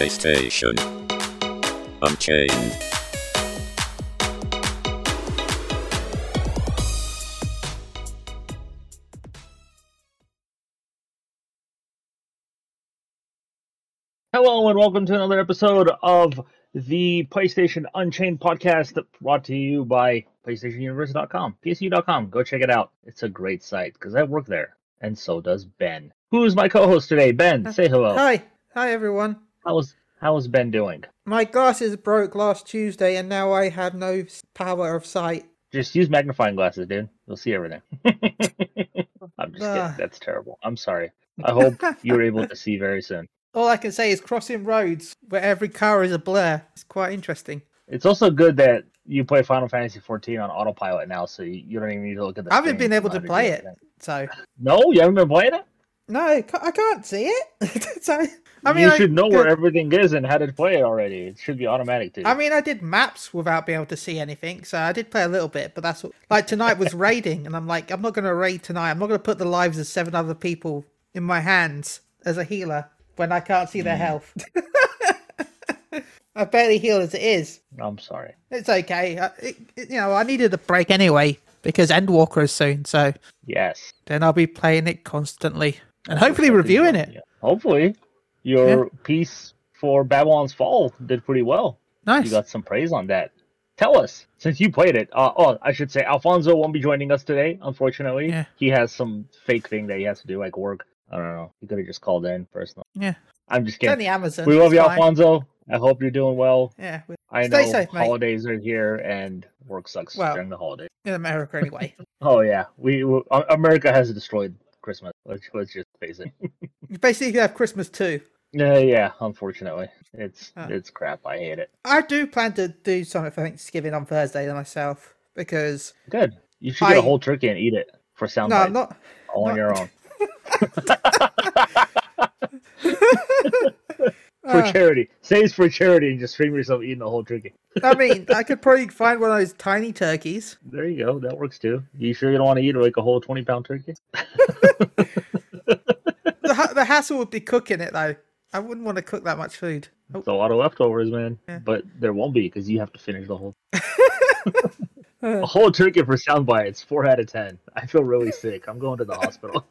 PlayStation. Unchained. Hello and welcome to another episode of the PlayStation Unchained podcast brought to you by PlayStationUniverse.com, PSU.com. Go check it out. It's a great site because I work there, and so does Ben. Who's my co-host today? Ben, say hello. Hi, hi everyone. How's how's Ben doing? My glasses broke last Tuesday, and now I have no power of sight. Just use magnifying glasses, dude. You'll see everything. I'm just Ah. kidding. That's terrible. I'm sorry. I hope you're able to see very soon. All I can say is crossing roads where every car is a blur. It's quite interesting. It's also good that you play Final Fantasy 14 on autopilot now, so you, you don't even need to look at the. I haven't been able to play it, so No, you haven't been playing it. no, I can't see it. so I mean, you I should know where everything is and how to play it already. It should be automatic to you. I mean, I did maps without being able to see anything, so I did play a little bit. But that's what, like tonight was raiding, and I'm like, I'm not going to raid tonight. I'm not going to put the lives of seven other people in my hands as a healer when I can't see their Hmm. health. I barely heal as it is. I'm sorry. It's okay. I, it, it- you know, I needed a break anyway because Endwalker is soon, so Yes. then I'll be playing it constantly and hopefully reviewing it. Yeah. Hopefully, your piece for Babylon's Fall did pretty well. Nice. You got some praise on that. Tell us, since you played it. Uh, oh, I should say Alfonso won't be joining us today. Unfortunately, Yeah. he has some fake thing that he has to do, like work. I don't know. He could have just called in personally. Yeah. I'm just kidding. on the Amazon. We love you, fine. Alfonso. I hope you're doing well. Yeah, we- I Stay know safe, mate. holidays are here and work sucks Well- during the holidays. in America anyway. Oh yeah, we, we America has destroyed Christmas. Let's let's just face it. you basically have Christmas too. Yeah, yeah. Unfortunately, it's Ah. it's crap. I hate it. I do plan to do something for Thanksgiving on Thursday myself because Good. You should get a whole turkey and eat it for sound no, I'm not. all on your own for uh, charity. Say it's for charity and just stream yourself eating the whole turkey. I mean, I could probably find one of those tiny turkeys. There you go. That works too. You sure you don't want to eat like a whole twenty pound turkey? The, ha- the hassle would be cooking it though. I wouldn't want to cook that much food. It's a lot of leftovers, man. Yeah. But there won't be because you have to finish the whole. a whole turkey for sound bites. Four out of ten. I feel really sick. I'm going to the hospital.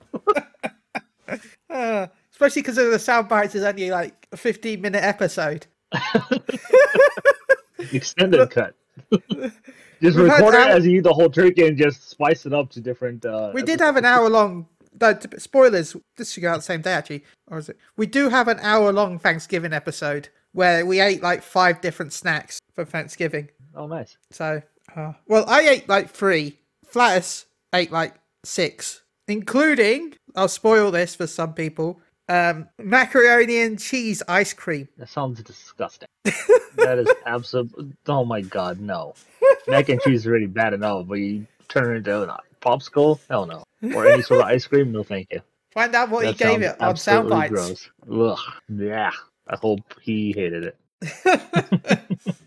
Uh, especially because of the sound bites is only like a 15 minute episode. Extended cut. just We've record it hour- as you eat the whole turkey and just spice it up to different. Uh, We did have an hour long. No, spoilers. This should go out the same day actually, or is it? We do have an hour long Thanksgiving episode where we ate like five different snacks for Thanksgiving. Oh, nice. So, uh, well, I ate like three. Flatus ate like six, including. I'll spoil this for some people. Um, macaroni and cheese ice cream. That sounds disgusting. that is absolute. Oh my god, no. Mac and cheese is already bad enough, but you turn it into a popsicle? Hell no. Or any sort of ice cream? No, thank you. Find out what he gave it on sound absolutely bites. Gross. Ugh. Yeah. I hope he hated it.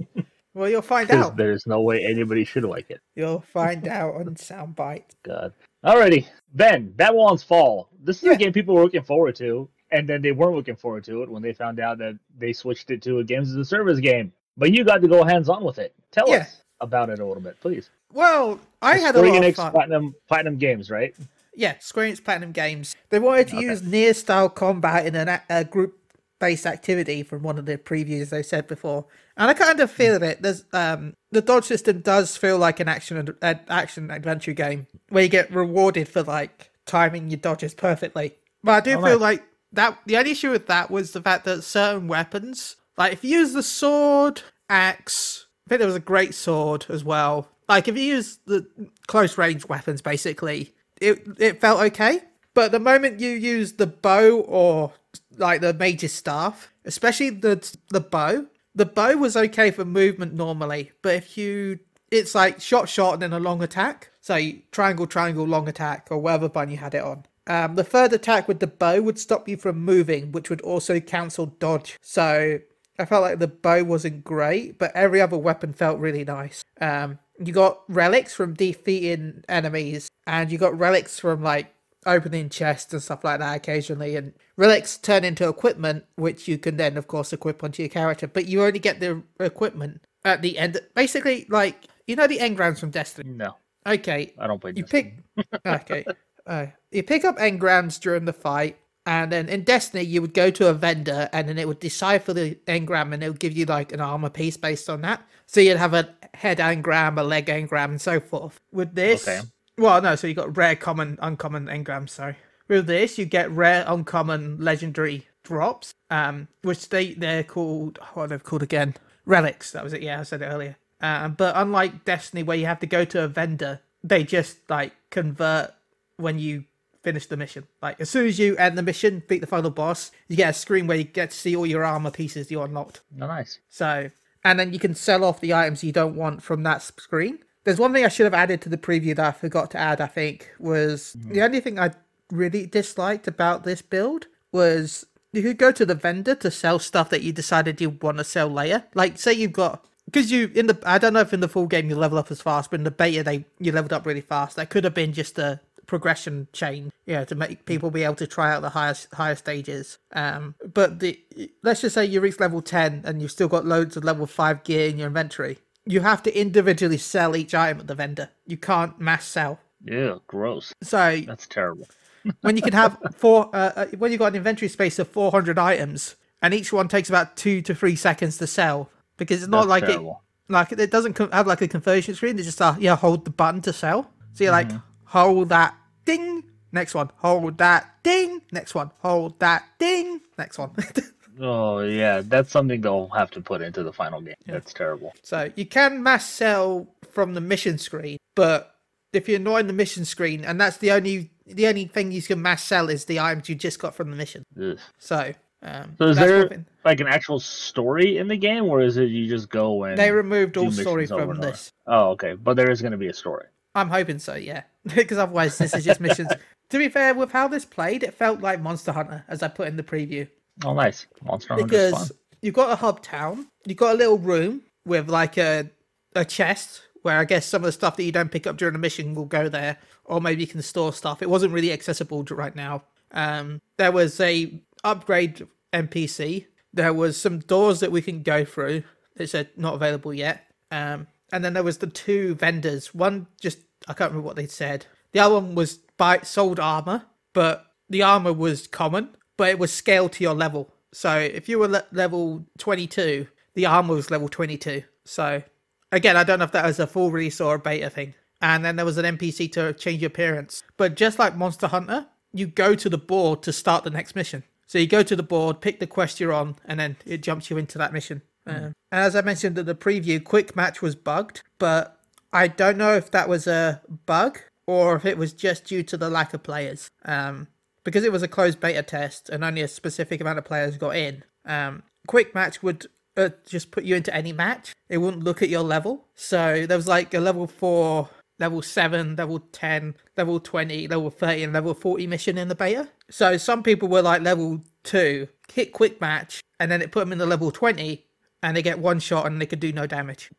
Well, you'll find out. there's no way anybody should like it. You'll find out on sound bites. God. Alrighty. Ben, Babylon's Fall. This is Yeah. a game people were looking forward to, and then they weren't looking forward to it when they found out that they switched it to a games as a service game. But you got to go hands on with it. Tell Yeah. us about it a little bit, please. Well, I had a Square lot Enix of fun. Platinum Platinum Games, right? Yeah, Square Enix Platinum Games. They wanted to Okay. use Nier style combat in an a, a group based activity from one of the previews they said before, and I kind of feel it. There's um the dodge system does feel like an action an action adventure game where you get rewarded for like timing your dodges perfectly. But I do Oh, feel like that the only issue with that was the fact that certain weapons, like if you use the sword, axe, I think there was a great sword as well. Like if you use the close range weapons, basically, it it felt okay. But the moment you use the bow or like the mage's staff, especially the the bow, the bow was okay for movement normally. But if you, it's like shot, shot, and then a long attack. So triangle, triangle, long attack, or whatever button you had it on. Um, the third attack with the bow would stop you from moving, which would also cancel dodge. So I felt like the bow wasn't great, but every other weapon felt really nice. Um, you got relics from defeating enemies, and you got relics from like opening chests and stuff like that occasionally, and relics turn into equipment, which you can then, of course, equip onto your character. But you only get the equipment at the end. Basically, like you know the engrams from Destiny. No, Okay, I don't play. you Destiny. pick. okay, uh, you pick up engrams during the fight, and then in Destiny you would go to a vendor, and then it would decipher the engram, and it would give you like an armor piece based on that. So you'd have a head engram, a leg engram, and so forth. With this, Okay. Well, no, so you got rare, common, uncommon engrams. Sorry. With this, you get rare, uncommon, legendary drops, um, which they they're called. What are they called again? Relics. That was it. Yeah, I said it earlier. Um, but unlike Destiny, where you have to go to a vendor, they just like convert when you finish the mission. Like as soon as you end the mission, beat the final boss, you get a screen where you get to see all your armor pieces you unlocked. Nice. So, and then you can sell off the items you don't want from that screen. There's one thing I should have added to the preview that I forgot to add, I think, was the only thing I really disliked about this build was you could go to the vendor to sell stuff that you decided you want to sell later. Like, say you've got. Because you in the I don't know if in the full game you level up as fast, but in the beta they you leveled up really fast. That could have been just a progression chain, yeah, to make people be able to try out the highest higher stages. Um, but the let's just say you reach level ten and you've still got loads of level five gear in your inventory. You have to individually sell each item at the vendor. You can't mass sell. Yeah, gross. So That's terrible. when you can have four, uh, uh, when you've got an inventory space of four hundred items, and each one takes about two to three seconds to sell, because it's not That's like terrible. it, like it doesn't have like a conversion screen. It's just uh, yeah, hold the button to sell. So you're like hold that ding, next one, hold that ding, next one, hold that ding, next one. Oh yeah, that's something they'll have to put into the final game. That's terrible. So you can mass sell from the mission screen, but if you're not in the mission screen, and that's the only the only thing you can mass sell is the items you just got from the mission. Ugh. So, um, So is there like an actual story in the game, or is it you just go and They removed all story from this. Oh, okay, but there is going to be a story. I'm hoping so, yeah, because otherwise this is just missions. to be fair, with how this played, it felt like Monster Hunter, as I put in the preview. Oh, nice. Monster Hunter is fun. because you've got a hub town, you've got a little room with like a a chest where I guess some of the stuff that you don't pick up during the mission will go there, or maybe you can store stuff. It wasn't really accessible right now. Um, there was a upgrade NPC. There was some doors that we can go through. It said not available yet. Um, and then there was the two vendors. One just I can't remember what they said. The other one was buy sold armor, but the armor was common, but it was scaled to your level. So if you were le- level 22, the armor was level 22. So again, I don't know if that was a full release or a beta thing. And then there was an NPC to change your appearance. But just like Monster Hunter, you go to the board to start the next mission. So you go to the board, pick the quest you're on, and then it jumps you into that mission. Um, and as I mentioned in the preview, Quick Match was bugged, but I don't know if that was a bug or if it was just due to the lack of players. Um, because it was a closed beta test and only a specific amount of players got in. Um, quick match would uh, just put you into any match. It wouldn't look at your level. So there was like a level four, level seven, level ten, level twenty, level thirty, and level forty mission in the beta. So some people were like level two, hit quick match, and then it put them in the level twenty, and they get one shot and they could do no damage.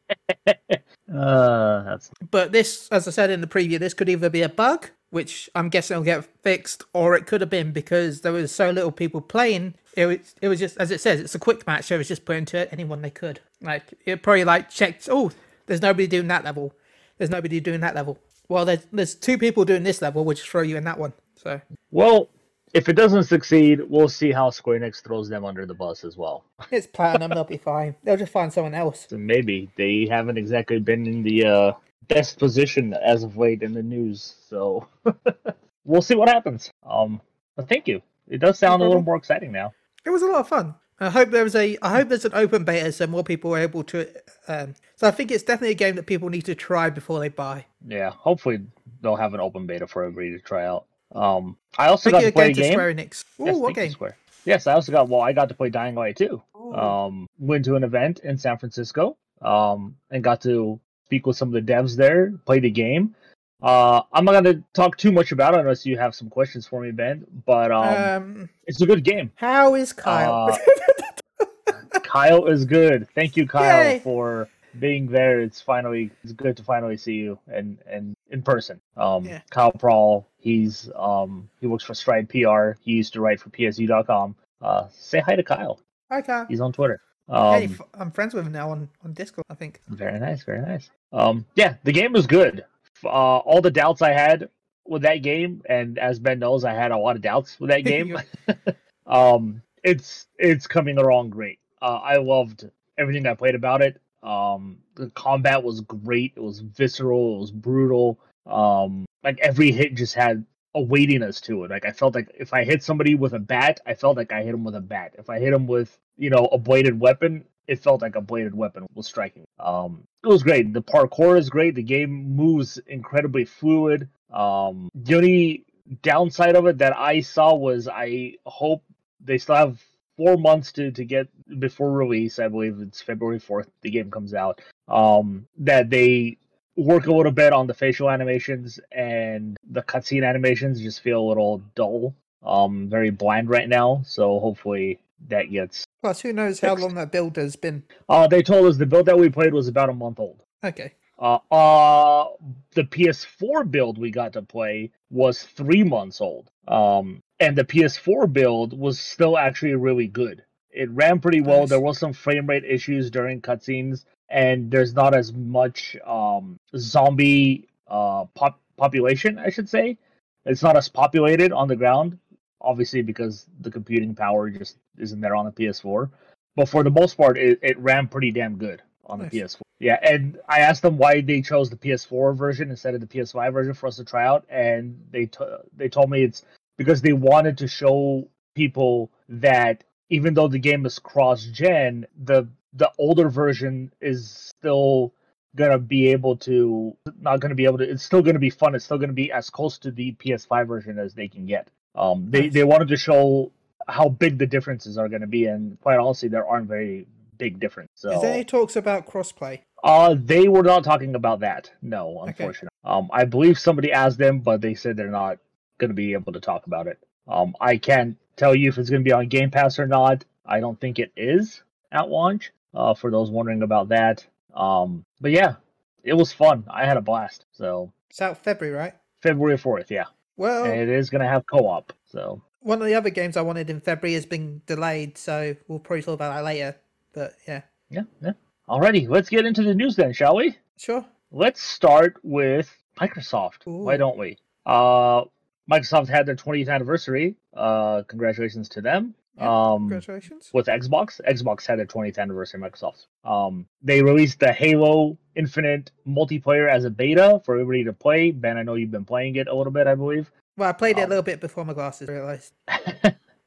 Uh, that's But this, as I said in the preview, this could either be a bug, which I'm guessing will get fixed, or it could have been because there was so little people playing. It was, it was just, as it says, it's a quick match, so it was just put into anyone they could. Like, it probably like checked, oh, there's nobody doing that level. There's nobody doing that level. Well, there's, there's two people doing this level, we'll just throw you in that one. So, well. If it doesn't succeed, we'll see how Square Enix throws them under the bus as well. it's platinum, they'll be fine. They'll just find someone else. So maybe they haven't exactly been in the uh, best position as of late in the news. So we'll see what happens. Um, but thank you. It does sound a little more exciting now. it was a lot of fun. I hope there was a. I hope there's an open beta so more people are able to. Um, so I think it's definitely a game that people need to try before they buy. Yeah, hopefully they'll have an open beta for everybody to try out. Um, I also got to play a game. Square Enix. Ooh, Yes, game? Square. Yes, I also got. Well, I got to play Dying Light 2. Ooh. Um, went to an event in San Francisco. Um, and got to speak with some of the devs there. Play the game. Uh, I'm not gonna talk too much about it unless you have some questions for me, Ben. But um, um, it's a good game. how is Kyle? Uh, Kyle is good. Thank you, Kyle, Yay. for being there, it's finally it's good to finally see you and and in person. Um, Yeah. Kyle Prahl, he's um he works for Stride PR. He used to write for PSU.com. Uh, say hi to Kyle. Hi, Kyle. He's on Twitter. Um, f- I'm friends with him now on, on Discord, I think. very nice, very nice. Um, yeah, the game was good. Uh, all the doubts I had with that game, and as Ben knows, I had a lot of doubts with that game. um, it's it's coming along great. Uh, I loved everything I played about it. Um, the combat was great. It was visceral. It was brutal. Um, like every hit just had a weightiness to it. Like I felt like if I hit somebody with a bat, I felt like I hit him with a bat. If I hit him with you know a bladed weapon, it felt like a bladed weapon was striking. Um, it was great. The parkour is great. The game moves incredibly fluid. Um, the only downside of it that I saw was I hope they still have four months to, to get before release. I believe it's February 4th, the game comes out. Um, that they work a little bit on the facial animations and the cutscene animations just feel a little dull, um, very bland right now. So hopefully that gets. Plus, who knows how long that build has been. Uh, they told us the build that we played was about a month old. Okay. Uh, uh, the PS4 build we got to play was three months old. Um, and the PS4 build was still actually really good. It ran pretty well. Nice. There was some frame rate issues during cutscenes, and there's not as much um, zombie uh, pop- population, I should say. It's not as populated on the ground, obviously because the computing power just isn't there on the PS4. But for the most part, it, it ran pretty damn good on the Nice. PS4. Yeah, and I asked them why they chose the PS4 version instead of the PS5 version for us to try out, and they t- they told me it's because they wanted to show people that even though the game is cross-gen, the the older version is still gonna be able to not gonna be able to. It's still gonna be fun. It's still gonna be as close to the PS5 version as they can get. Um, they they wanted to show how big the differences are gonna be, and quite honestly, there aren't very big differences So Is there any talks about crossplay? uh, they were not talking about that. No, Okay. unfortunately. Um, I believe somebody asked them, but they said they're not going to be able to talk about it. Um, I can't tell you if it's going to be on Game Pass or not. I don't think it is at launch. Uh, for those wondering about that. Um, but yeah, it was fun. I had a blast. So It's out February, right? February fourth, yeah, Well, and it is going to have co-op. So one of the other games I wanted in February has been delayed, so we'll probably talk about that later. But yeah, yeah, yeah. Alrighty, let's get into the news then, shall we? sure. Let's start with Microsoft. Why don't we? Uh, Microsoft had their 20th anniversary. Uh, congratulations to them. Yeah, um, Congratulations. with Xbox, Xbox had their 20th anniversary. Microsoft. Um, they released the Halo Infinite multiplayer as a beta for everybody to play. Ben, I know you've been playing it a little bit, I believe. Well, I played it a um, little bit before my glasses realized.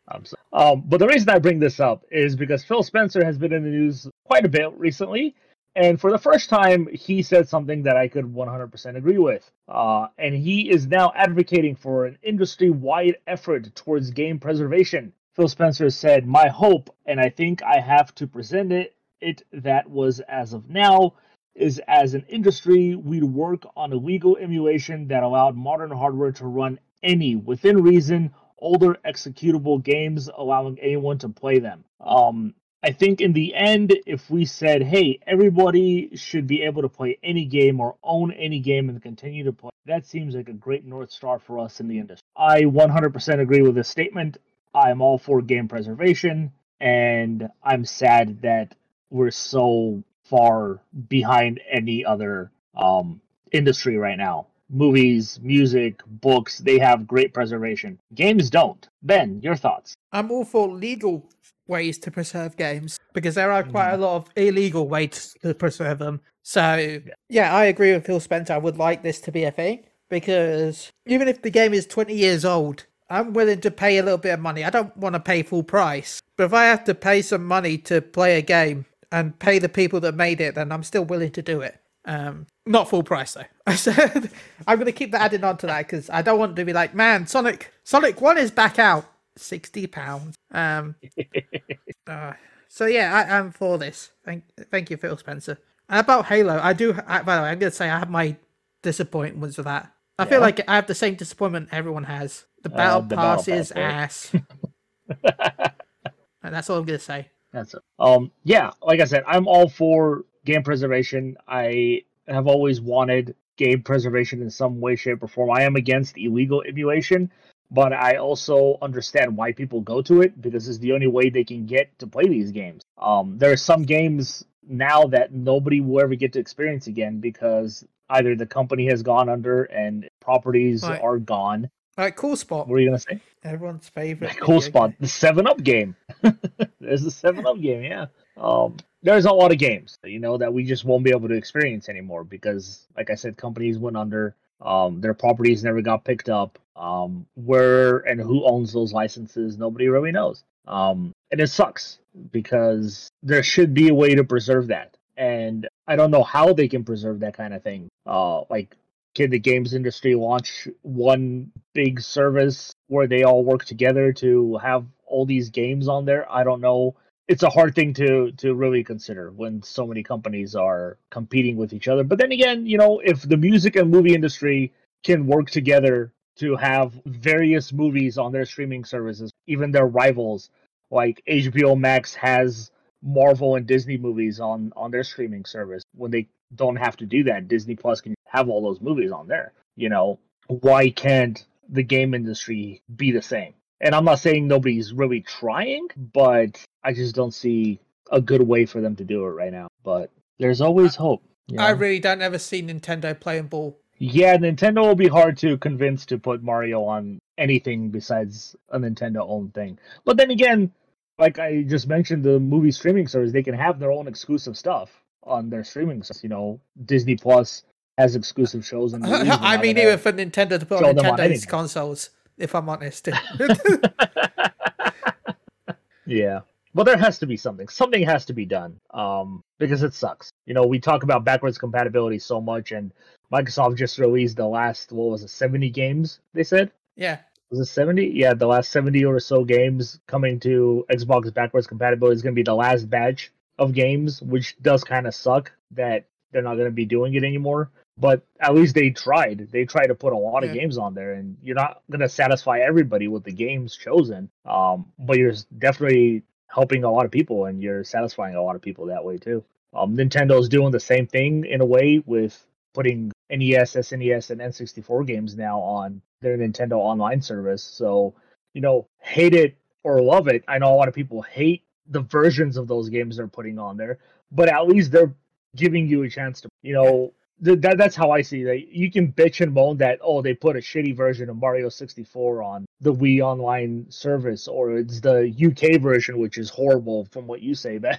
I'm sorry. um, but the reason I bring this up is because Phil Spencer has been in the news quite a bit recently, and for the first time, he said something that I could 100% agree with. Uh, and he is now advocating for an industry-wide effort towards game preservation. Phil Spencer said, "My hope, and I think I have to present it, it that was as of now." Is as an industry, we'd work on a legal emulation that allowed modern hardware to run any, within reason, older executable games, allowing anyone to play them. Um, I think in the end, if we said, hey, everybody should be able to play any game or own any game and continue to play, that seems like a great North Star for us in the industry. I 100% agree with this statement. I'm all for game preservation, and I'm sad that we're so far behind any other um, industry right now. Movies, music, books, they have great preservation. Games don't. Ben, your thoughts? I'm all for legal ways to preserve games because there are quite a lot of illegal ways to preserve them. So, yeah, I agree with Phil Spencer. I would like this to be a thing because even if the game is 20 years old, I'm willing to pay a little bit of money. I don't want to pay full price. But if I have to pay some money to play a game and pay the people that made it, then I'm still willing to do it. Um, not full price though. I said I'm going to keep that adding on to that because I don't want to be like, man, Sonic Sonic One is back out, sixty pounds. Um, uh, so yeah, I am for this. Thank thank you, Phil Spencer. And about Halo, I do. I, by the way, I'm to say I have my disappointments with that. I feel like I have the same disappointment everyone has. The battle the battle is pass, ass. and that's all I'm going to say. That's it. Um, yeah, like I said, I'm all for game preservation. I have always wanted game preservation in some way, shape, or form. I am against illegal emulation, but I also understand why people go to it because it's the only way they can get to play these games. Um, there are some games now that nobody will ever get to experience again because either the company has gone under and properties Right. are gone. All right, cool spot. What were you gonna say? Everyone's favorite. cool spot. game. The Seven Up game. There's the Seven Up game. Yeah. Um, there's a lot of games, you know, that we just won't be able to experience anymore because, like I said, companies went under. Um, their properties never got picked up. Um, where and who owns those licenses, nobody really knows. Um, and it sucks because there should be a way to preserve that. And I don't know how they can preserve that kind of thing. Uh, like can the games industry launch one big service where they all work together to have all these games on there? I don't know. It's a hard thing to to really consider when so many companies are competing with each other. But then again, you know, if the music and movie industry can work together to have various movies on their streaming services, even their rivals like HBO Max has Marvel and Disney movies on on their streaming service when they don't have to do that. Disney Plus can have all those movies on there. You know, why can't the game industry be the same? And I'm not saying nobody's really trying, but I just don't see a good way for them to do it right now. But there's always hope. you I really don't ever see Nintendo playing ball. Yeah, Nintendo will be hard to convince to put Mario on anything besides a Nintendo owned thing. But then again, like I just mentioned, the movie streaming service, they can have their own exclusive stuff on their streaming service. You know, Disney Plus has exclusive shows and. I mean, even for Nintendo to put on Nintendo's consoles, if I'm honest. yeah. Well, there has to be something. Something has to be done. Um, because it sucks. You know, we talk about backwards compatibility so much, and Microsoft just released the last what was it, seventy games? They said. yeah. was it 70 yeah the last 70 or so games coming to xbox backwards compatibility is going to be the last batch of games which does kind of suck that they're not going to be doing it anymore but at least they tried they tried to put a lot of games on there and you're not going to satisfy everybody with the games chosen um, but you're definitely helping a lot of people and you're satisfying a lot of people that way too um, nintendo's doing the same thing in a way with putting NES, SNES, and N64 games now on their Nintendo Online service. So, you know, hate it or love it. I know a lot of people hate the versions of those games they're putting on there, but at least they're giving you a chance to, you know, th- that that's how I see it. You can bitch and moan that oh they put a shitty version of Mario 64 on the Wii Online service, or it's the UK version which is horrible from what you say, Ben.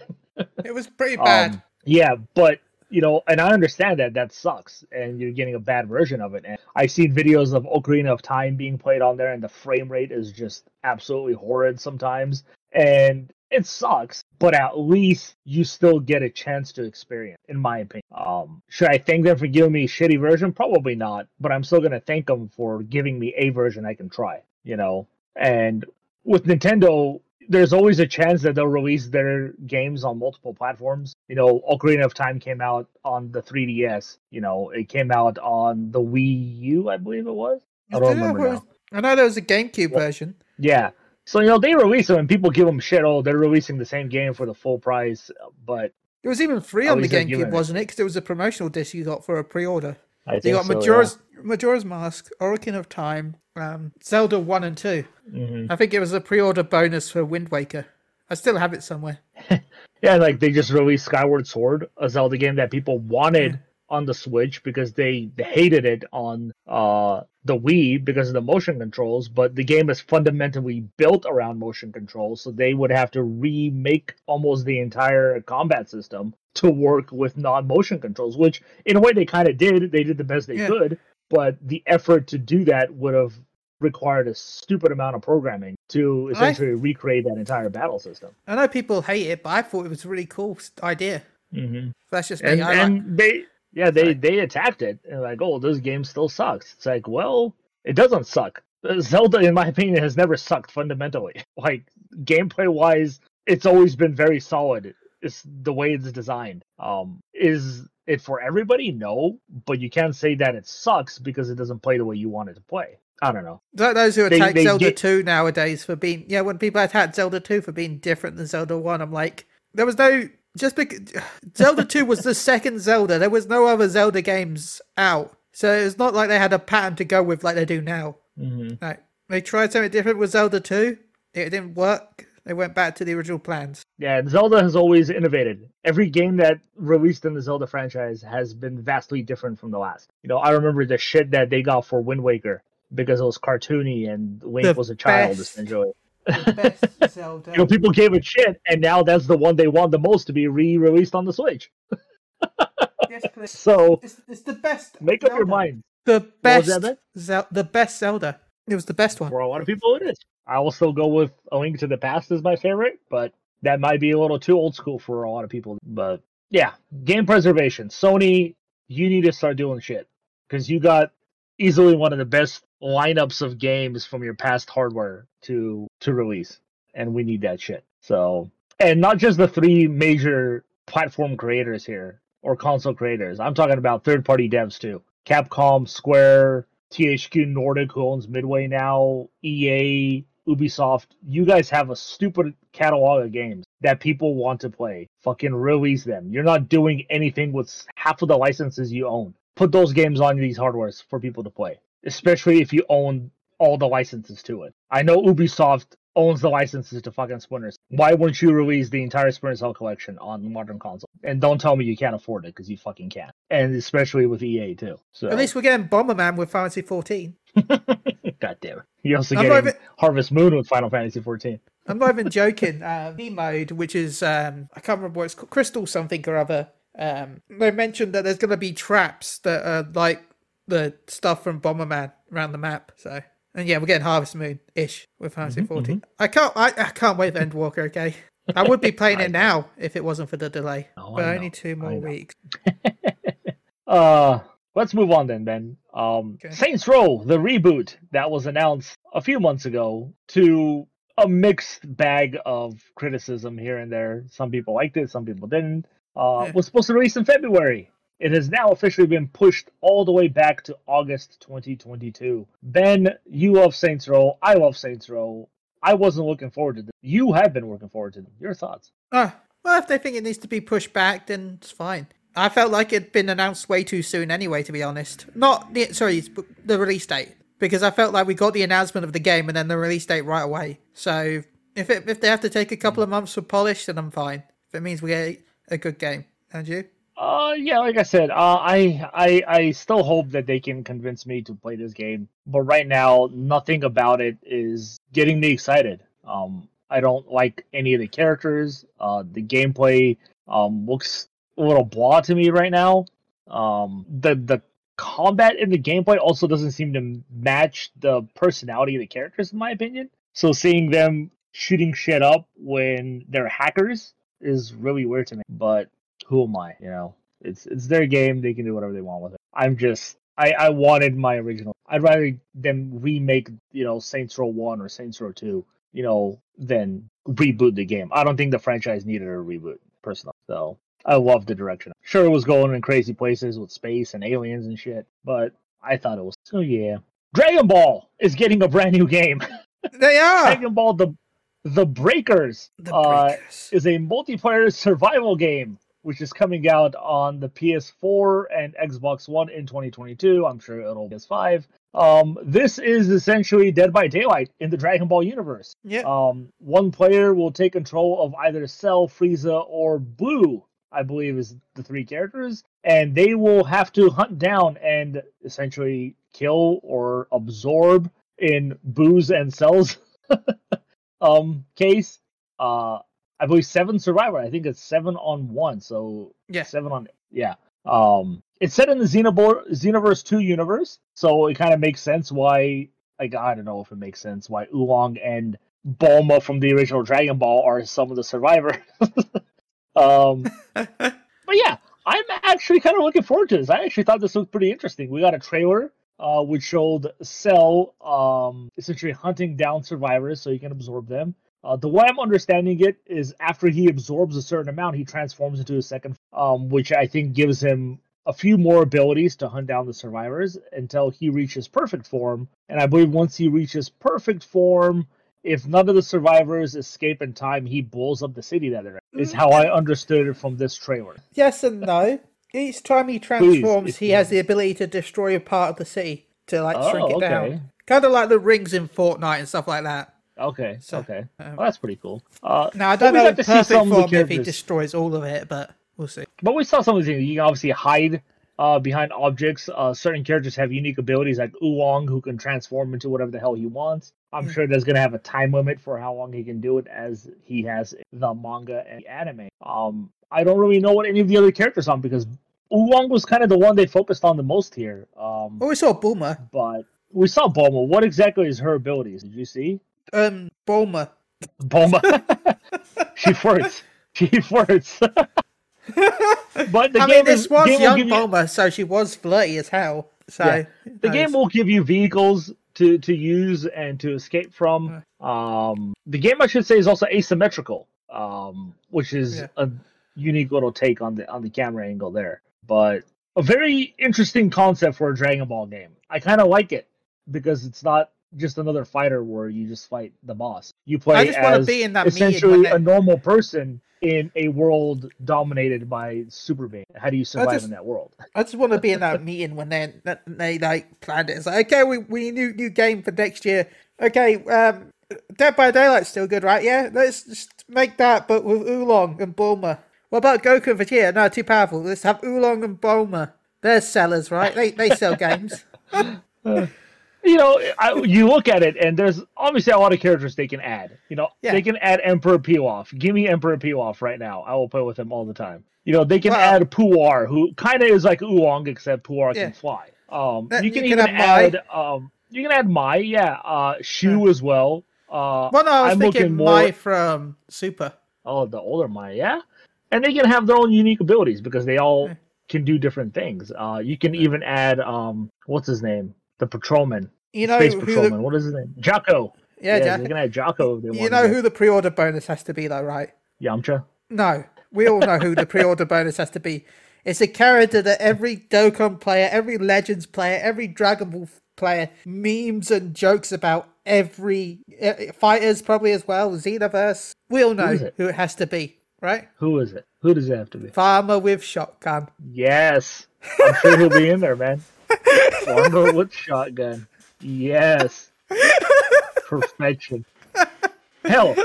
It was pretty bad. Um, yeah, but you know, and I understand that that sucks, and you're getting a bad version of it. And I've seen videos of Ocarina of Time being played on there, and the frame rate is just absolutely horrid sometimes, and it sucks. But at least you still get a chance to experience, in my opinion. Um, should I thank them for giving me a shitty version? Probably not, but I'm still gonna thank them for giving me a version I can try. You know, and with Nintendo, there's always a chance that they'll release their games on multiple platforms. You know, Ocarina of Time came out on the 3DS. You know, it came out on the Wii U, I believe it was. I don't remember there now. was- I know there was a GameCube Well- version. Yeah. So you know they release them and people give them shit. Oh, they're releasing the same game for the full price, but It was even free on the least they're giving GameCube, wasn't it? Because it was a promotional disc you got for a pre-order. I You think got so, Majora's Majora's Mask, Ocarina of Time, um, Zelda One and Two. Yeah. Mhm. I think it was a pre-order bonus for Wind Waker. I still have it somewhere. Yeah, like they just released Skyward Sword, a Zelda game that people wanted on the Switch because they, hated it on uh the Wii because of the motion controls, but the game is fundamentally built around motion controls, so they would have to remake almost the entire combat system to work with non-motion controls, which in a way they kind of did. They did the best they Yeah. could, but the effort to do that would have required a stupid amount of programming to I- essentially recreate that entire battle system. I know people hate it, but I thought it was a really cool idea. Mm-hmm. That's just me. and, I like- they yeah they Sorry. they attacked it. And like oh this game still sucks. It's like well it doesn't suck. Uh, zelda in my opinion has never sucked fundamentally. Like gameplay wise it's always been very solid. It's the way it's designed. Um is it for everybody? No. But you can't say that it sucks because it doesn't play the way you want it to play. I don't know. Th- Those who They- attack they Zelda get- 2 nowadays for being. Yeah, when people attack Zelda 2 for being different than Zelda 1, I'm like, there was no just because Zelda 2 was the second Zelda. There was no other Zelda games out. So it's not like they had a pattern to go with like they do now. Mm-hmm. Like they tried something different with Zelda 2. It didn't work. They went back to the original plans. Yeah, Zelda has always innovated. Every game that released in the Zelda franchise has been vastly different from the last. You know, I remember the shit that they got for Wind Waker because it was cartoony and Link The was a child, best. essentially. The best Zelda. You know, people gave a shit, and now that's the one they want the most to be re-released on the Switch. yes, please. So It's, it's the best. make up your mind. The best. that then? Zel- the best Zelda. It was the best one. For a lot of people, it is. I will still go with A Link to the Past as my favorite, but that might be a little too old school for a lot of people. But yeah, game preservation. Sony, you need to start doing shit because you got easily one of the best lineups of games from your past hardware to to release, and we need that shit. So, and not just the three major platform creators here or console creators. I'm talking about third party devs too. Capcom, Square, THQ Nordic, who owns Midway now, EA, Ubisoft. You guys have a stupid catalog of games that people want to play. Fucking release them. You're not doing anything with half of the licenses you own. Put those games on these hardwares for people to play, especially if you own all the licenses to it. I know Ubisoft owns the licenses to fucking Splinter. Cell. Why wouldn't you release the entire Splinter Cell collection on modern console? And don't tell me you can't afford it because you fucking can. And especially with EA too. So At least we're getting Bomberman with Final Fantasy 14. God damn it. You're also I'm getting even- Harvest Moon with Final Fantasy 14. I'm not even joking. Um, V mode, which is um, I can't remember what it's called, Crystal something or other. Um, they mentioned that there's going to be traps that are like the stuff from Bomberman around the map. So, and yeah, we're getting Harvest Moon ish with Fantasy Mhm, 14. I can't, I, I can't wait for Endwalker. Okay, I would be playing it now if it wasn't for the delay. Oh, but only two more weeks. Uh, let's move on then, Ben. Um, Okay. Saints Row, the reboot that was announced a few months ago, to a mixed bag of criticism here and there. Some people liked it, some people didn't. Uh, Yeah. was supposed to release in February. It has now officially been pushed all the way back to August 2022. Ben, you love Saints Row. I love Saints Row. I wasn't looking forward to this. You have been looking forward to them. Your thoughts? Ah, well, if they think it needs to be pushed back, then it's fine. I felt like it'd been announced way too soon anyway, to be honest. Not the sorry, the release date because I felt like we got the announcement of the game and then the release date right away. So if it, if they have to take a couple of months for polish, then I'm fine. If it means we get a good game, and you? Uh, yeah, like I said, uh, I, I, I still hope that they can convince me to play this game, but right now, nothing about it is getting me excited. Um, I don't like any of the characters. Uh, the gameplay um looks a little blah to me right now. Um, the the combat in the gameplay also doesn't seem to match the personality of the characters, in my opinion. So seeing them shooting shit up when they're hackers is really weird to me. But who am I? You know, it's it's their game. They can do whatever they want with it. I'm just I I wanted my original. I'd rather them remake you know Saints Row One or Saints Row Two, you know, than reboot the game. I don't think the franchise needed a reboot personally. So I love the direction. Sure, it was going in crazy places with space and aliens and shit, but I thought it was so yeah. Dragon Ball is getting a brand new game. They are Dragon Ball the the Breakers the uh, breakers. is a multiplayer survival game which is coming out on the PS4 and Xbox One in 2022. I'm sure it'll be PS5. Um, this is essentially Dead by Daylight in the Dragon Ball universe. yeah, Um, one player will take control of either Cell, Frieza, or Blue, I believe is the three characters, and they will have to hunt down and essentially kill or absorb in Boo's and Cell's um case. Uh, I believe seven survivor. I think it's seven on one, so yeah. seven on yeah. Um, it's set in the Xenobo- Xenoverse Two universe, so it kind of makes sense why. Like I don't know if it makes sense why Oolong and Bulma from the original Dragon Ball are some of the survivors. um, but yeah, I'm actually kind of looking forward to this. I actually thought this looked pretty interesting. We got a trailer uh, which showed Cell um, essentially hunting down survivors so he can absorb them. Uh, the way I'm understanding it is after he absorbs a certain amount, he transforms into a second, um, which I think gives him a few more abilities to hunt down the survivors until he reaches perfect form. And I believe once he reaches perfect form, if none of the survivors escape in time, he blows up the city that they're in. Is how I understood it from this trailer. Yes and no. Each time he transforms, if he has the ability to destroy a part of the city to like shrink Oh, it okay. down. Kind of like the rings in Fortnite and stuff like that. Okay, So, okay, um, well, that's pretty cool. Uh, Now I don't know got in to see perfect some form if he destroys all of it, but we'll see. But we saw some of the things. You can obviously hide uh, behind objects. Uh, certain characters have unique abilities, like Oolong, who can transform into whatever the hell he wants. I'm Hmm. sure there's going to have a time limit for how long he can do it, as he has the manga and the anime. Um, I don't really know what any of the other characters on because Oolong was kind of the one they focused on the most here. Um, Well, we saw Bulma. but we saw Bulma. What exactly is her abilities? Did you see? Um, Bulma. Bulma. she flirts. She flirts. but the I game mean, this is, was game young you- Bulma, so she was flirty as hell. So Yeah. the game will give you vehicles to to use and to escape from. Um, the game I should say is also asymmetrical, um, which is Yeah. a unique little take on the on the camera angle there. But a very interesting concept for a Dragon Ball game. I kind of like it because it's not just another fighter where you just fight the boss. You play I just want as to be in that meeting essentially a normal person in a world dominated by super being. How do you survive just- in that world? I just want to be in that meeting when they they like planned it. It's like, okay, we we need new new game for next year. Okay, um, Dead by Daylight's still good, right? Yeah, let's just make that, but with Oolong and Bulma. What about Goku and Vegeta? No, too powerful. Let's have Oolong and Bulma. They're sellers, right? They they sell games. you know, I, you look at it, and there's obviously a lot of characters they can add. You know, Yeah. they can add Emperor Pilaf. Give me Emperor Pilaf right now. I will play with him all the time. You know, they can Well- add Puar, who kind of is like Oolong, except Puar Yeah. can fly. Um, That- you can you can even add, um, you can add Mai, yeah, uh, Shu as well. Uh, Well, no, I was I'm thinking more. Mai from Super. Oh, the older Mai, yeah, and they can have their own unique abilities because they all Yeah. can do different things. Uh, you can even add, um, what's his name, the patrolman, You know space patrolman. the, What is his name? Jaco. yeah, Jack. they can add Jaco. You know who the pre-order bonus has to be, though, right? Yamcha. No, we all know who the pre-order bonus has to be. It's a character that every Dokkan player, every Legends player, every Dragon Ball player memes and jokes about. Every uh, fighters probably as well. Xenoverse. We all know is it? who it has to be, right? Who is it? Who does it have to be? Farmer with shotgun. Yes, I'm sure he'll be in there, man. Farmer with shotgun. Yes, perfection. Hell,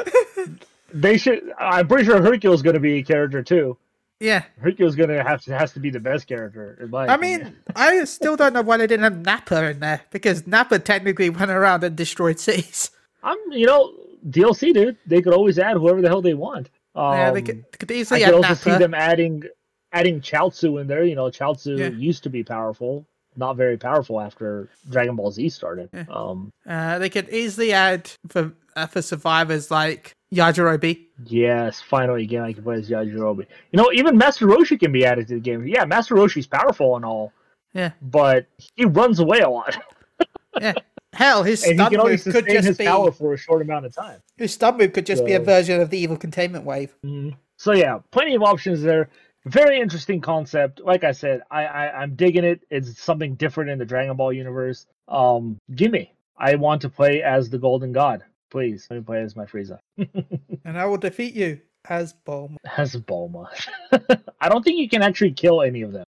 they should. I'm pretty sure Hercule's going to be a character too. Yeah, Hercule's going to have to has to be the best character in my. I opinion. mean, I still don't know why they didn't have Nappa in there because Nappa technically went around and destroyed cities. I'm you know DLC, dude. They could always add whoever the hell they want. Um, yeah, they could, could I could also Nappa. see them adding adding Chaozu in there. You know, Chaozu Yeah. used to be powerful, not very powerful after Dragon Ball Z started. Um, Uh, they could easily add for uh, for survivors like Yajirobe. yes, finally again I can play as Yajirobe. You know, even Master Roshi can be added to the game. Yeah, Master Roshi's powerful and all, Yeah, but he runs away a lot, yeah. Hell, his and stun move could sustain his just be power for a short amount of time. his stun move could just be a version of the evil containment wave. Mhm. So yeah, plenty of options there. Very interesting concept. Like I said, I, I I'm digging it. It's something different in the Dragon Ball universe. Um, gimme. I want to play as the Golden God. Please let me play as my Frieza. And I will defeat you as Bulma. As Bulma. I don't think you can actually kill any of them.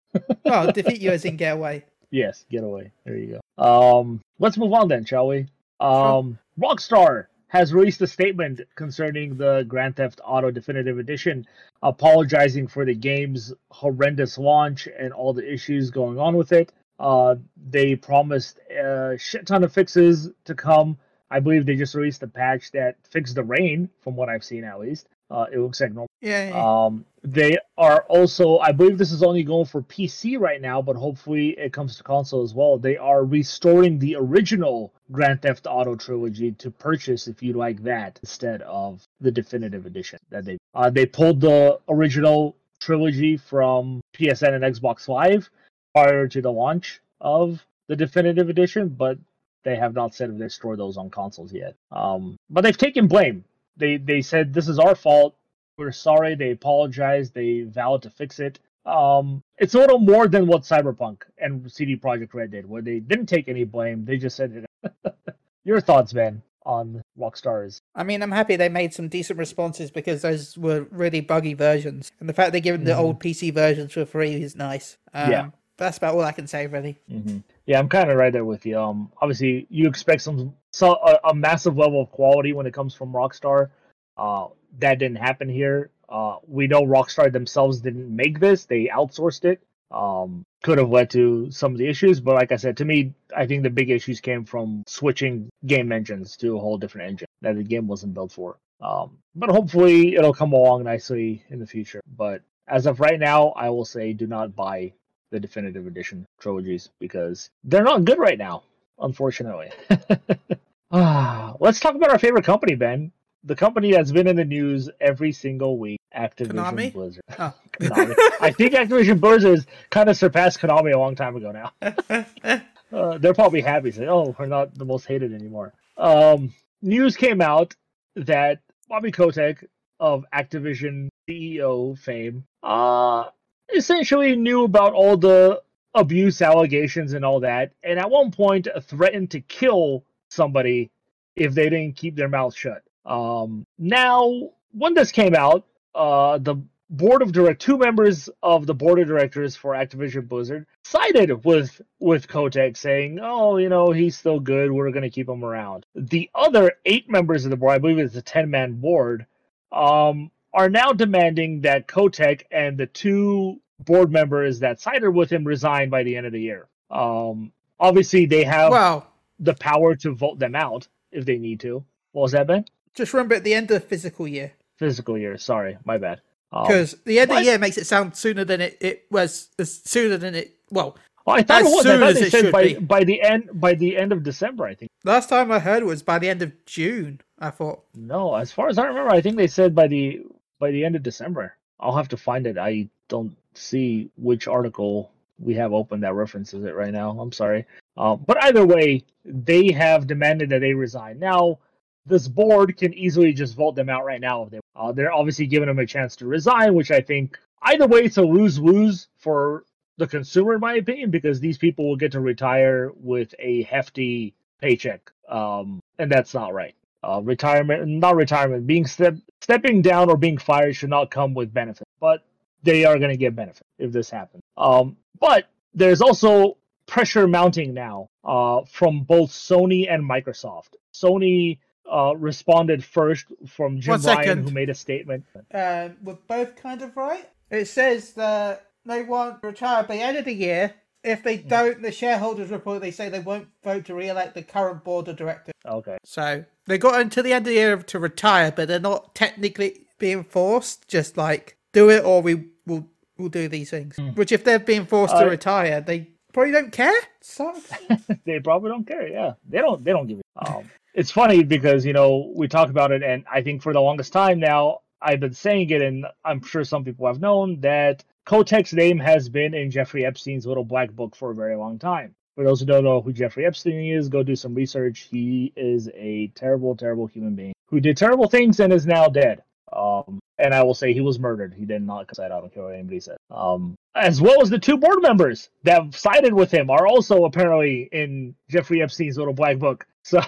I'll defeat you as in get away. Yes, get away. There you go. Um, let's move on then, shall we? Um, Rockstar has released a statement concerning the Grand Theft Auto Definitive Edition, apologizing for the game's horrendous launch and all the issues going on with it. Uh, they promised a shit ton of fixes to come. I believe they just released a patch that fixed the rain, from what I've seen at least. Uh, it looks like normal. Yeah, yeah. Um, they are also, I believe this is only going for PC right now, but hopefully it comes to console as well. They are restoring the original Grand Theft Auto trilogy to purchase if you like that instead of the definitive edition that they uh, they pulled the original trilogy from PSN and Xbox Live prior to the launch of the definitive edition, but they have not said if they store those on consoles yet. Um, but they've taken blame. They they said this is our fault we're sorry. They apologized. They vowed to fix it. Um, it's a little more than what Cyberpunk and CD Projekt Red did, where they didn't take any blame. They just said it. Your thoughts, man, on Rockstar's. I mean, I'm happy they made some decent responses because those were really buggy versions, and the fact they're giving the Mhm. old PC versions for free is nice. Um, Yeah. That's about all I can say, really. hmm Yeah, I'm kind of right there with you. Um, obviously, you expect some so a, a massive level of quality when it comes from Rockstar. Uh, that didn't happen here. Uh, we know Rockstar themselves didn't make this; they outsourced it. Um, could have led to some of the issues, but like I said, to me, I think the big issues came from switching game engines to a whole different engine that the game wasn't built for. Um, but hopefully, it'll come along nicely in the future. But as of right now, I will say, do not buy the definitive edition trilogies because they're not good right now, unfortunately. ah, let's talk about our favorite company, Ben. The company that's been in the news every single week, Activision Konami? Blizzard. Oh. Konami. I think Activision Blizzard has kind of surpassed Konami a long time ago now. Uh, they're probably happy saying, "Oh, we're not the most hated anymore." Um, news came out that Bobby Kotick of Activision CEO fame, uh, essentially knew about all the abuse allegations and all that, and at one point threatened to kill somebody if they didn't keep their mouth shut. Um, now, when this came out, uh, the board of direct two members of the board of directors for Activision Blizzard sided with with Kotick, saying, "Oh, you know, he's still good. We're going to keep him around." The other eight members of the board, I believe it's a ten man board, um, are now demanding that Kotick and the two board members that sided with him resign by the end of the year. Um, obviously, they have well, the power to vote them out if they need to. What was that, Ben? just remember at the end of the physical year, Physical year. Sorry, my bad. Um, because the end of the year makes it sound sooner than it, it was, as sooner than it. Well, Oh, I thought As it was. I thought they it said by be. by the end by the end of December. I think. last time I heard was by the end of June. I thought. No, as far as I remember, I think they said by the by the end of December. I'll have to find it. I don't see which article we have open that references it right now. I'm sorry. Uh, but either way, they have demanded that they resign. Now, this board can easily just vote them out right now if they. Uh, they're obviously giving them a chance to resign, which I think either way it's a lose lose for the consumer, in my opinion, because these people will get to retire with a hefty paycheck, um, and that's not right. Uh, retirement, not retirement, being step, stepping down or being fired should not come with benefit, but they are going to get benefit if this happens. Um, but there's also pressure mounting now uh, from both Sony and Microsoft. Sony uh, responded first from Jim One Ryan, second. who made a statement. uh, we're both kind of right. It says that they want to retire by the end of the year. If they don't, the shareholders report they say they won't vote to re-elect the current board of directors. Okay. So they got until the end of the year to retire, but they're not technically being forced. Just like do it, or we will we'll do these things. Which, if they're being forced to Uh, retire, they probably don't care. So they probably don't care. Yeah, they don't. They don't give. A, um, it's funny because you know we talk about it, and I think for the longest time now I've been saying it, and I'm sure some people have known that Kotick's name has been in Jeffrey Epstein's little black book for a very long time. For those who don't know who Jeffrey Epstein is, go do some research. He is a terrible, terrible human being who did terrible things and is now dead. Um, and I will say he was murdered. He did not because I don't care what anybody said. Um, as well as the two board members that sided with him are also apparently in Jeffrey Epstein's little black book. So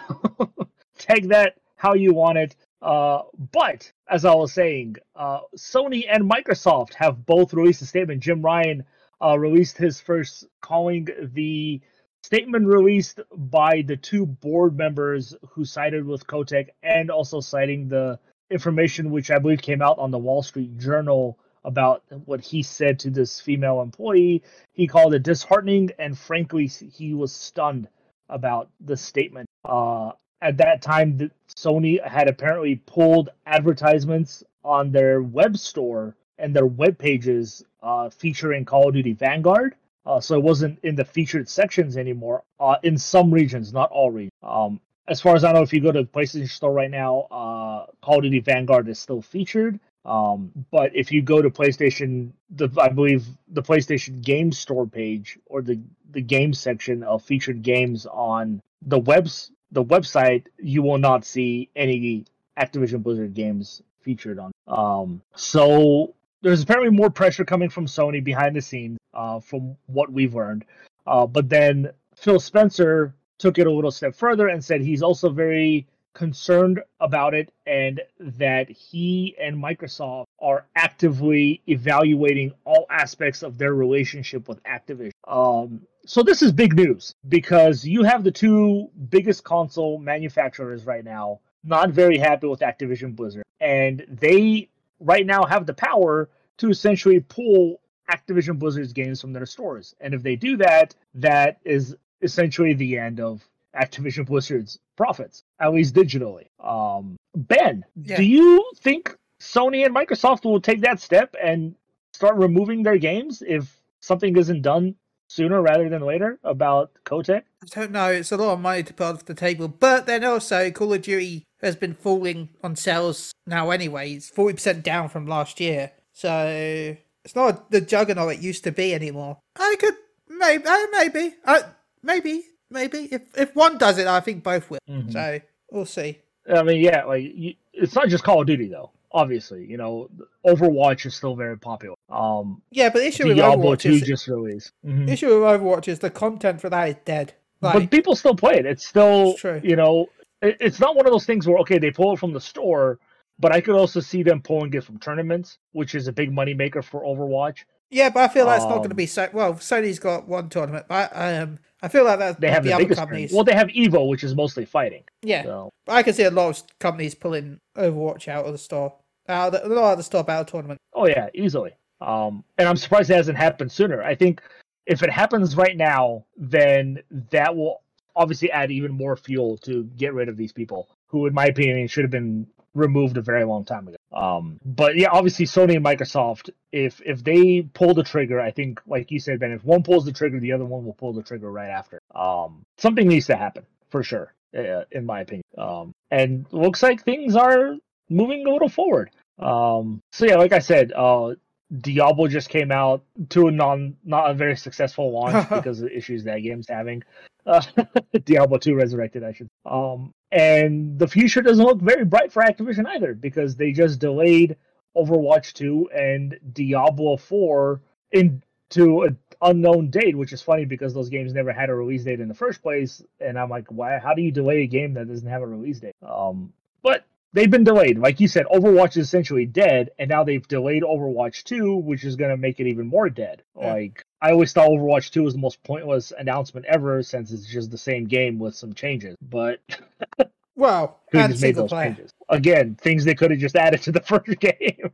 take that how you want it. Uh, but as I was saying, uh, Sony and Microsoft have both released a statement. Jim Ryan uh, released his first, calling the statement released by the two board members who sided with Kotick and also citing the information which I believe came out on the Wall Street Journal about what he said to this female employee. He called it disheartening and frankly he was stunned about the statement. Uh, at that time, Sony had apparently pulled advertisements on their web store and their web pages uh, featuring Call of Duty Vanguard. Uh, so it wasn't in the featured sections anymore. Uh, in some regions, not all regions. Um, as far as I know, if you go to the PlayStation Store right now, uh, Call of Duty Vanguard is still featured. Um, but if you go to PlayStation, the I believe the PlayStation Game Store page or the the game section of featured games on the webs the website, you will not see any Activision Blizzard games featured on. Um, so there's apparently more pressure coming from Sony behind the scenes, uh, from what we've learned. Uh, but then Phil Spencer took it a little step further and said he's also very concerned about it and that he and Microsoft are actively evaluating all aspects of their relationship with Activision. Um, so this is big news because you have the two biggest console manufacturers right now not very happy with Activision Blizzard, and they right now have the power to essentially pull Activision Blizzard's games from their stores. And if they do that, that is essentially the end of Activision Blizzard's profits, at least digitally. Um, ben, Yeah. do you think Sony and Microsoft will take that step and start removing their games if something isn't done sooner rather than later about Kotick? I don't know. It's a lot of money to put off the table, but then also Call of Duty has been falling on sales now. Anyway, it's forty percent down from last year, so it's not the juggernaut it used to be anymore. I could maybe, uh, maybe, uh, maybe, maybe. If if one does it, I think both will. Mhm. So we'll see. I mean, yeah, like you, it's not just Call of Duty though. Obviously, you know, Overwatch is still very popular. Um, Yeah, but the issue with Overwatch Two is just released. the Mhm. issue with Overwatch is the content for that is dead. but people still play it. It's still, It's true. you know, it's not one of those things where okay, they pull it from the store, but I could also see them pulling it from tournaments, which is a big money maker for Overwatch. yeah, but I feel like it's not going to Um, be so. Well, Sony's got one tournament, but um, I feel like that They have the, the, other biggest. companies. Well, they have Evo, which is mostly fighting. yeah, So I can see a lot of companies pulling Overwatch out of the store. Out of the, out of the store, of tournament. Oh yeah, easily. Um, and I'm surprised it hasn't happened sooner. I think if it happens right now, then that will obviously add even more fuel to get rid of these people who, in my opinion, should have been removed a very long time ago. Um, but yeah, obviously Sony and Microsoft, if if they pull the trigger, I think, like you said, Ben, if one pulls the trigger, the other one will pull the trigger right after. Um, something needs to happen for sure, uh, in my opinion. Um, and looks like things are moving a little forward. Um, so yeah, like I said, uh, Diablo just came out to a non not a very successful launch because of the issues that game's having. Uh, Diablo 2 Resurrected, I should. Um, and the future doesn't look very bright for Activision either because they just delayed Overwatch 2 and Diablo 4 into an unknown date, which is funny because those games never had a release date in the first place. And I'm like, why? How do you delay a game that doesn't have a release date? Um, but they've been delayed. Like you said, Overwatch is essentially dead, and now they've delayed Overwatch 2, which is going to make it even more dead. Yeah. Like, I always thought Overwatch 2 was the most pointless announcement ever since it's just the same game with some changes. But Well, who and just made those player. changes? Again, things they could have just added to the first game.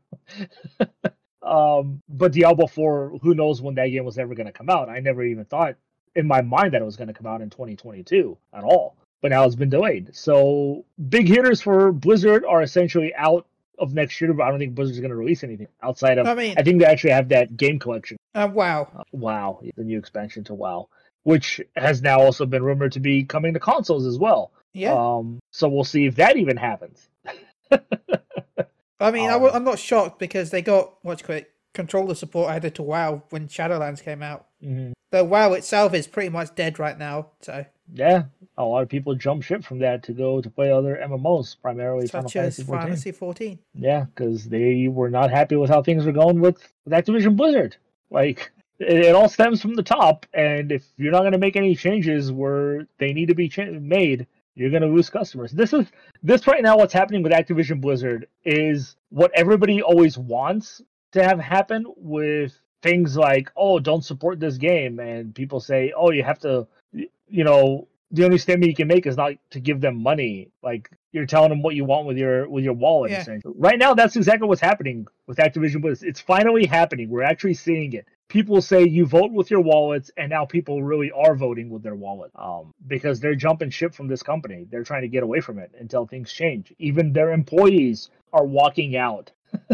um, but Diablo 4, who knows when that game was ever going to come out? I never even thought in my mind that it was going to come out in 2022 at all. But now it's been delayed. So big hitters for Blizzard are essentially out of next year. But I don't think Blizzard's going to release anything outside of. I mean, I think they actually have that game collection. uh, wow. Uh, WoW, the new expansion to WoW, which has now also been rumored to be coming to consoles as well. Yeah. Um, so we'll see if that even happens. I mean, I um, w- I'm not shocked because they got what's called controller support added to WoW when Shadowlands came out. Mhm. The WoW itself is pretty much dead right now. So, Yeah, a lot of people jump ship from that to go to play other MMOs, primarily Final such as Fantasy 14. Fantasy 14. Yeah, because they were not happy with how things were going with, with Activision Blizzard. Like it, it all stems from the top, and if you're not going to make any changes where they need to be cha- made, you're going to lose customers. This is this right now. What's happening with Activision Blizzard is what everybody always wants to have happen with things like, oh, don't support this game, and people say, oh, you have to, you know, the only statement you can make is not to give them money. Like you're telling them what you want with your with your wallet. Yeah. Right now, that's exactly what's happening with Activision Blizzard. It's finally happening. We're actually seeing it. People say you vote with your wallets, and now people really are voting with their wallet um, because they're jumping ship from this company. They're trying to get away from it until things change. Even their employees are walking out.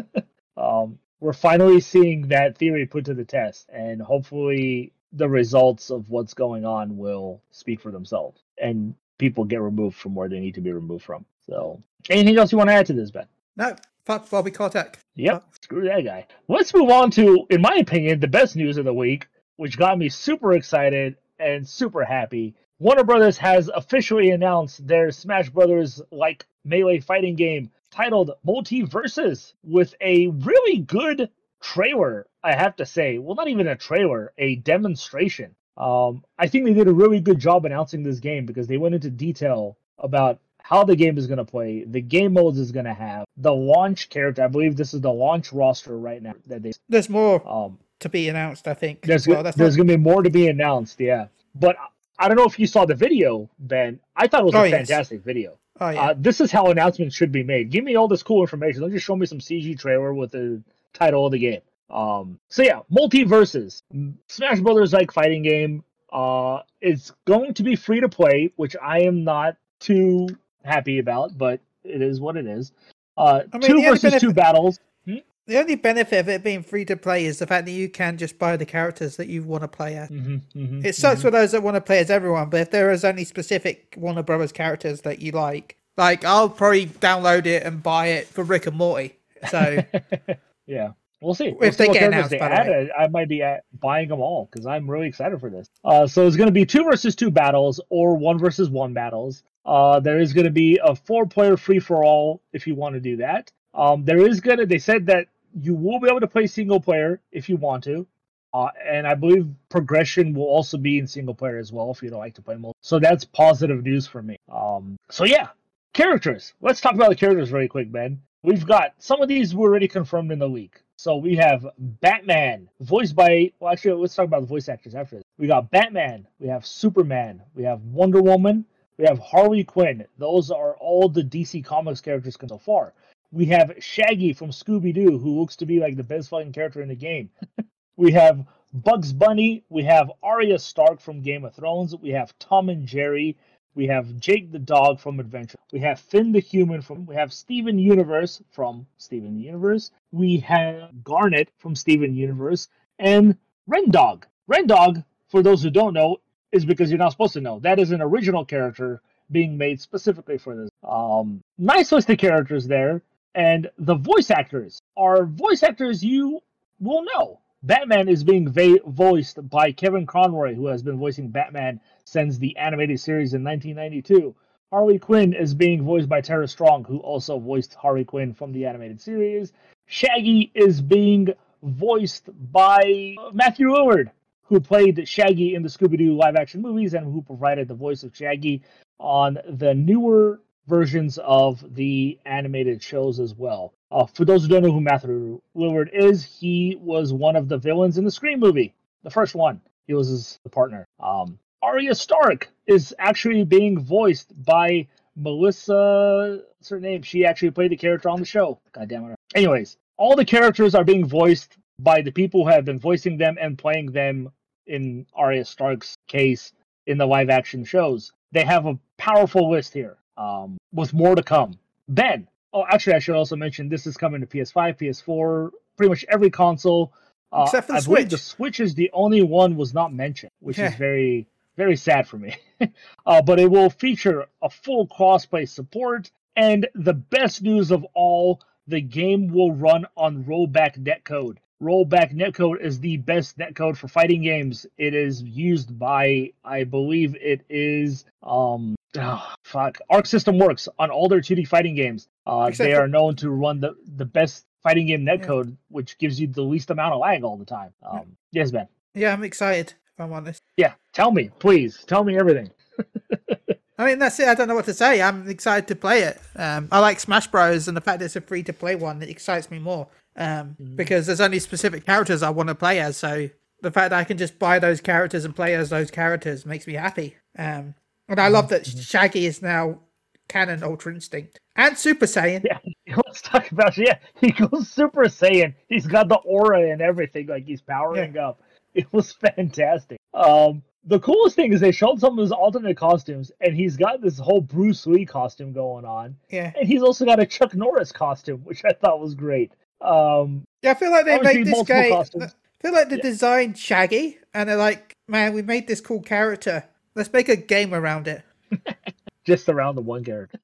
um, we're finally seeing that theory put to the test, and hopefully, the results of what's going on will speak for themselves, and people get removed from where they need to be removed from. So, anything else you want to add to this, Ben? No, fuck Bobby Kotick. Yep, screw that guy. Let's move on to, in my opinion, the best news of the week, which got me super excited and super happy. Warner Brothers has officially announced their Smash Brothers like melee fighting game titled MultiVersus with a really good trailer, I have to say. Well, not even a trailer, a demonstration. Um, I think they did a really good job announcing this game because they went into detail about how the game is going to play, the game modes is going to have, the launch character. I believe this is the launch roster right now that they There's more um to be announced, I think. there's well, there's not... going to be more to be announced, yeah. But I don't know if you saw the video, Ben. I thought it was Oh, a yes. fantastic video. Oh yeah. Uh, this is how announcements should be made. Give me all this cool information. Don't just show me some CG trailer with the title of the game. Um, so yeah, MultiVersus. Smash Brothers like fighting game. Uh, it's going to be free to play, which I am not too happy about, but it is what it is. Uh, I mean, two versus two benefit- battles. the only benefit of it being free to play is the fact that you can just buy the characters that you want to play as. Mm-hmm, It sucks for those that want to play as everyone, but if there is only specific Warner Brothers characters that you like, like I'll probably download it and buy it for Rick and Morty. So Yeah, we'll see. If We'll they see get characters announced, they add. I I might be uh buying them all because I'm really excited for this. Uh, so it's going to be two versus two battles or one versus one battles. Uh, there is going to be a four-player free-for-all if you want to do that. Um, there is going to. They said that you will be able to play single player if you want to. Uh, and I believe progression will also be in single player as well if you don't like to play multi. So that's positive news for me. Um, so yeah, characters. Let's talk about the characters very quick, Ben. We've got some of these were already confirmed in the week. So we have Batman, voiced by. Well, actually, let's talk about the voice actors after this. We got Batman. We have Superman. We have Wonder Woman. We have Harley Quinn. Those are all the DC Comics characters so far. We have Shaggy from Scooby Doo, who looks to be like the best fucking character in the game. we have Bugs Bunny. We have Arya Stark from Game of Thrones. We have Tom and Jerry. We have Jake the dog from Adventure. We have Finn the human from. We have Steven Universe from Steven Universe. We have Garnet from Steven Universe and Reindog. Ren Dog, for those who don't know, is because you're not supposed to know. That is an original character being made specifically for this. Um, nice list of characters there, and the voice actors are voice actors you will know. Batman is being va- voiced by Kevin Conroy, who has been voicing Batman since the animated series in 1992. Harley Quinn is being voiced by Tara Strong, who also voiced Harley Quinn from the animated series. Shaggy is being voiced by Matthew Lillard, who played Shaggy in the Scooby Doo live action movies and who provided the voice of Shaggy on the newer versions of the animated shows as well. Uh, for those who don't know who Matthew Lillard is, he was one of the villains in the Scream movie, the first one. He was his partner. Um, Arya Stark is actually being voiced by Melissa. What's her name? She actually played the character on the show. God damn it. Anyways, all the characters are being voiced by the people who have been voicing them and playing them in Arya Stark's case in the live action shows. They have a powerful list here, um, with more to come. Ben, oh, actually, I should also mention this is coming to PS5, PS4, pretty much every console. Uh, Except for the I Switch. the Switch is the only one was not mentioned, which is very, very sad for me. uh, but it will feature a full crossplay support, and the best news of all, the game will run on rollback netcode. Rollback netcode is the best netcode for fighting games. It is used by, I believe, it is um, oh, fuck, Arc System Works on all their 2D fighting games. Uh, they are known to run the the best fighting game netcode, which gives you the least amount of lag all the time. Um, yes, Ben. yeah, I'm excited. If I'm honest. Yeah, tell me, please, tell me everything. I mean, that's it. I don't know what to say. I'm excited to play it. Um, I like Smash Bros. and the fact that it's a free to play one it excites me more. Um, because there's only specific characters I want to play as. So the fact that I can just buy those characters and play as those characters makes me happy. Um, and I love that Shaggy is now canon Ultra Instinct and Super Saiyan. Yeah, let's talk about yeah. He goes Super Saiyan. He's got the aura and everything, like he's powering up. It was fantastic. Um, the coolest thing is they showed some of his alternate costumes, and he's got this whole Bruce Lee costume going on, Yeah, and he's also got a Chuck Norris costume, which I thought was great. Um, yeah. I feel like they made this multiple guy. costumes. I feel like they Yeah. designed Shaggy, and they're like, "Man, we made this cool character. Let's make a game around it." just around the one character.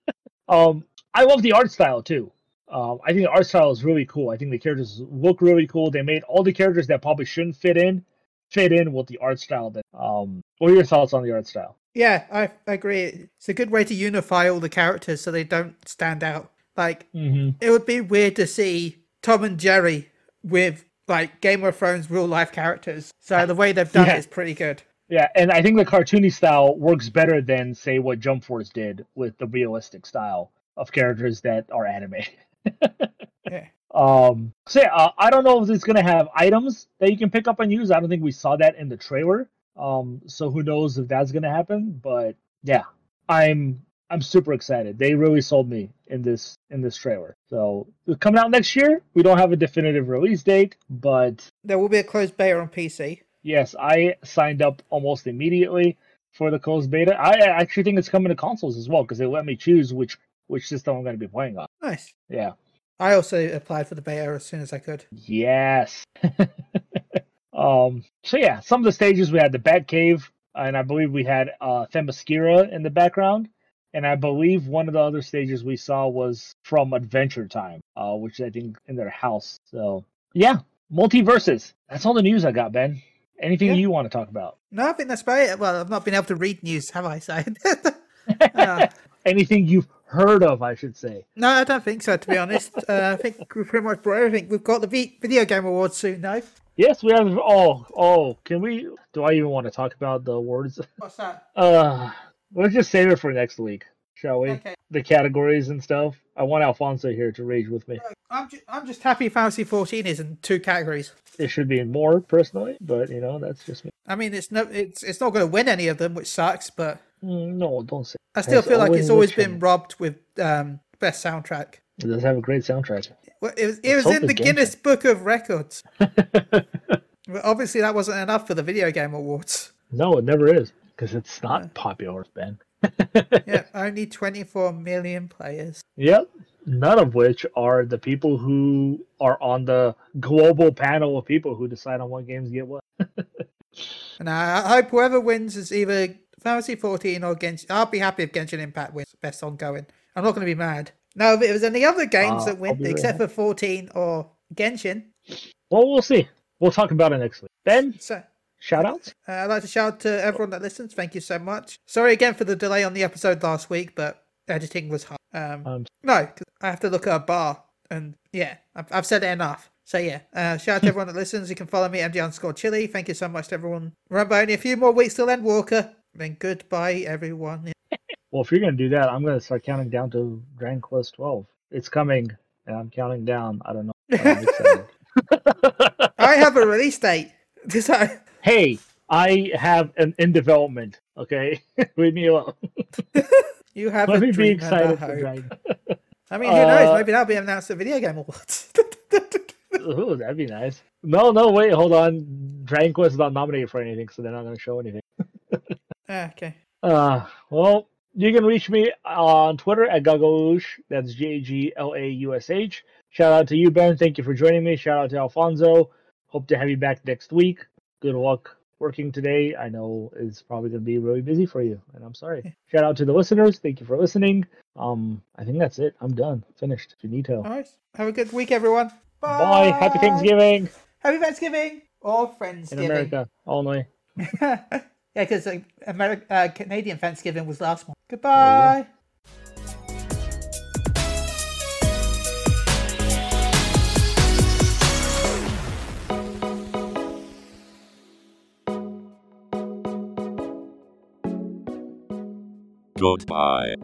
um, I love the art style too. Um, I think the art style is really cool. I think the characters look really cool. They made all the characters that probably shouldn't fit in fit in with the art style. That um, what are your thoughts on the art style? Yeah, I, I agree. It's a good way to unify all the characters so they don't stand out. Like, Mm-hmm. it would be weird to see Tom and Jerry with like Game of Thrones real life characters. So the way they've done Yeah. it is pretty good. Yeah, and I think the cartoony style works better than say what Jump Force did with the realistic style of characters that are anime. Yeah. Um, so yeah, uh, I don't know if it's gonna have items that you can pick up and use. I don't think we saw that in the trailer. Um, so who knows if that's gonna happen? But yeah, I'm I'm super excited. They really sold me in this in this trailer. So coming out next year. We don't have a definitive release date, but There will be a closed beta on PC. Yes, I signed up almost immediately for the closed beta. I actually think it's coming to consoles as well because they let me choose which which system I'm going to be playing on. Nice. Yeah. I also applied for the beta as soon as I could. Yes. um. So yeah, some of the stages we had the Bat Cave, and I believe we had uh Themyscira in the background, and I believe one of the other stages we saw was from Adventure Time, uh, which I think in their house. So yeah, MultiVersus. That's all the news I got, Ben. Anything Yeah. you want to talk about? No, I think that's about it. Well, I've not been able to read news, have I? So, uh, Anything you've heard of, I should say. no, I don't think so. To be honest, uh, I think we've pretty much brought everything. We've got the video game awards soon, though. Yes, we have. Oh, oh. Can we? Do I even want to talk about the awards? What's that? Uh, let's just save it for next week, shall we? Okay. The categories and stuff. I want Alfonso here to rage with me. I'm ju- I'm just happy Fantasy 14 is in two categories. It should be in more personally, but you know that's just me. I mean, it's no, it's it's not going to win any of them, which sucks. But Mm, No, don't say. I still feel like it's always been. robbed with um, best soundtrack. It does have a great soundtrack. Well, it was it Let's was in the. Guinness Book of Records. But obviously, that wasn't enough for the video game awards. no, it never is because it's not popular, Ben. Yeah, only 24 million players. Yep. None of which are the people who are on the global panel of people who decide on what games get what. And I hope whoever wins is either Fantasy 14 or Genshin. I'll be happy if Genshin Impact wins Best Ongoing. I'm not going to be mad. Now, if it was any other games Uh, that win, except for 14 or Genshin, Well, we'll see. We'll talk about it next week. Ben, so shout outs? uh, I'd like to shout out to everyone that listens. Thank you so much. Sorry again for the delay on the episode last week, but editing was hard. Um, Um, no, I have to look at a bar, and yeah, I've, I've said it enough. So yeah, uh, shout out to everyone that listens. You can follow me MD underscore Chili. Thank you so much to everyone. Remember, only a few more weeks till Endwalker. Then goodbye, everyone. Well, if you're gonna do that, I'm gonna start counting down to Dragon Quest 12. It's coming, and I'm counting down. I don't know. I have a release date. Hey, I have an in development. Okay, leave me alone. you have Let me be excited for. Dragon. I mean, who knows? Uh, Maybe that'll be announced at Video Game Awards. Ooh, that'd be nice. No, no, wait, hold on. Dragon Quest is not nominated for anything, so they're not gonna show anything. Ah, okay. Uh, well, you can reach me on Twitter at Gaglaush. That's G A G L A U S H. Shout out to you, Ben. Thank you for joining me. Shout out to Alfonso. Hope to have you back next week. Good luck working today. I know it's probably going to be really busy for you, and I'm sorry. Shout out to the listeners. Thank you for listening. Um, I think that's it. I'm done. Finished. Finito. All right. Have a good week, everyone. Bye. Bye. Happy Thanksgiving Happy Thanksgiving or Friends in America only. yeah, because Ameri- uh, Canadian Thanksgiving was last month. Goodbye. Goodbye.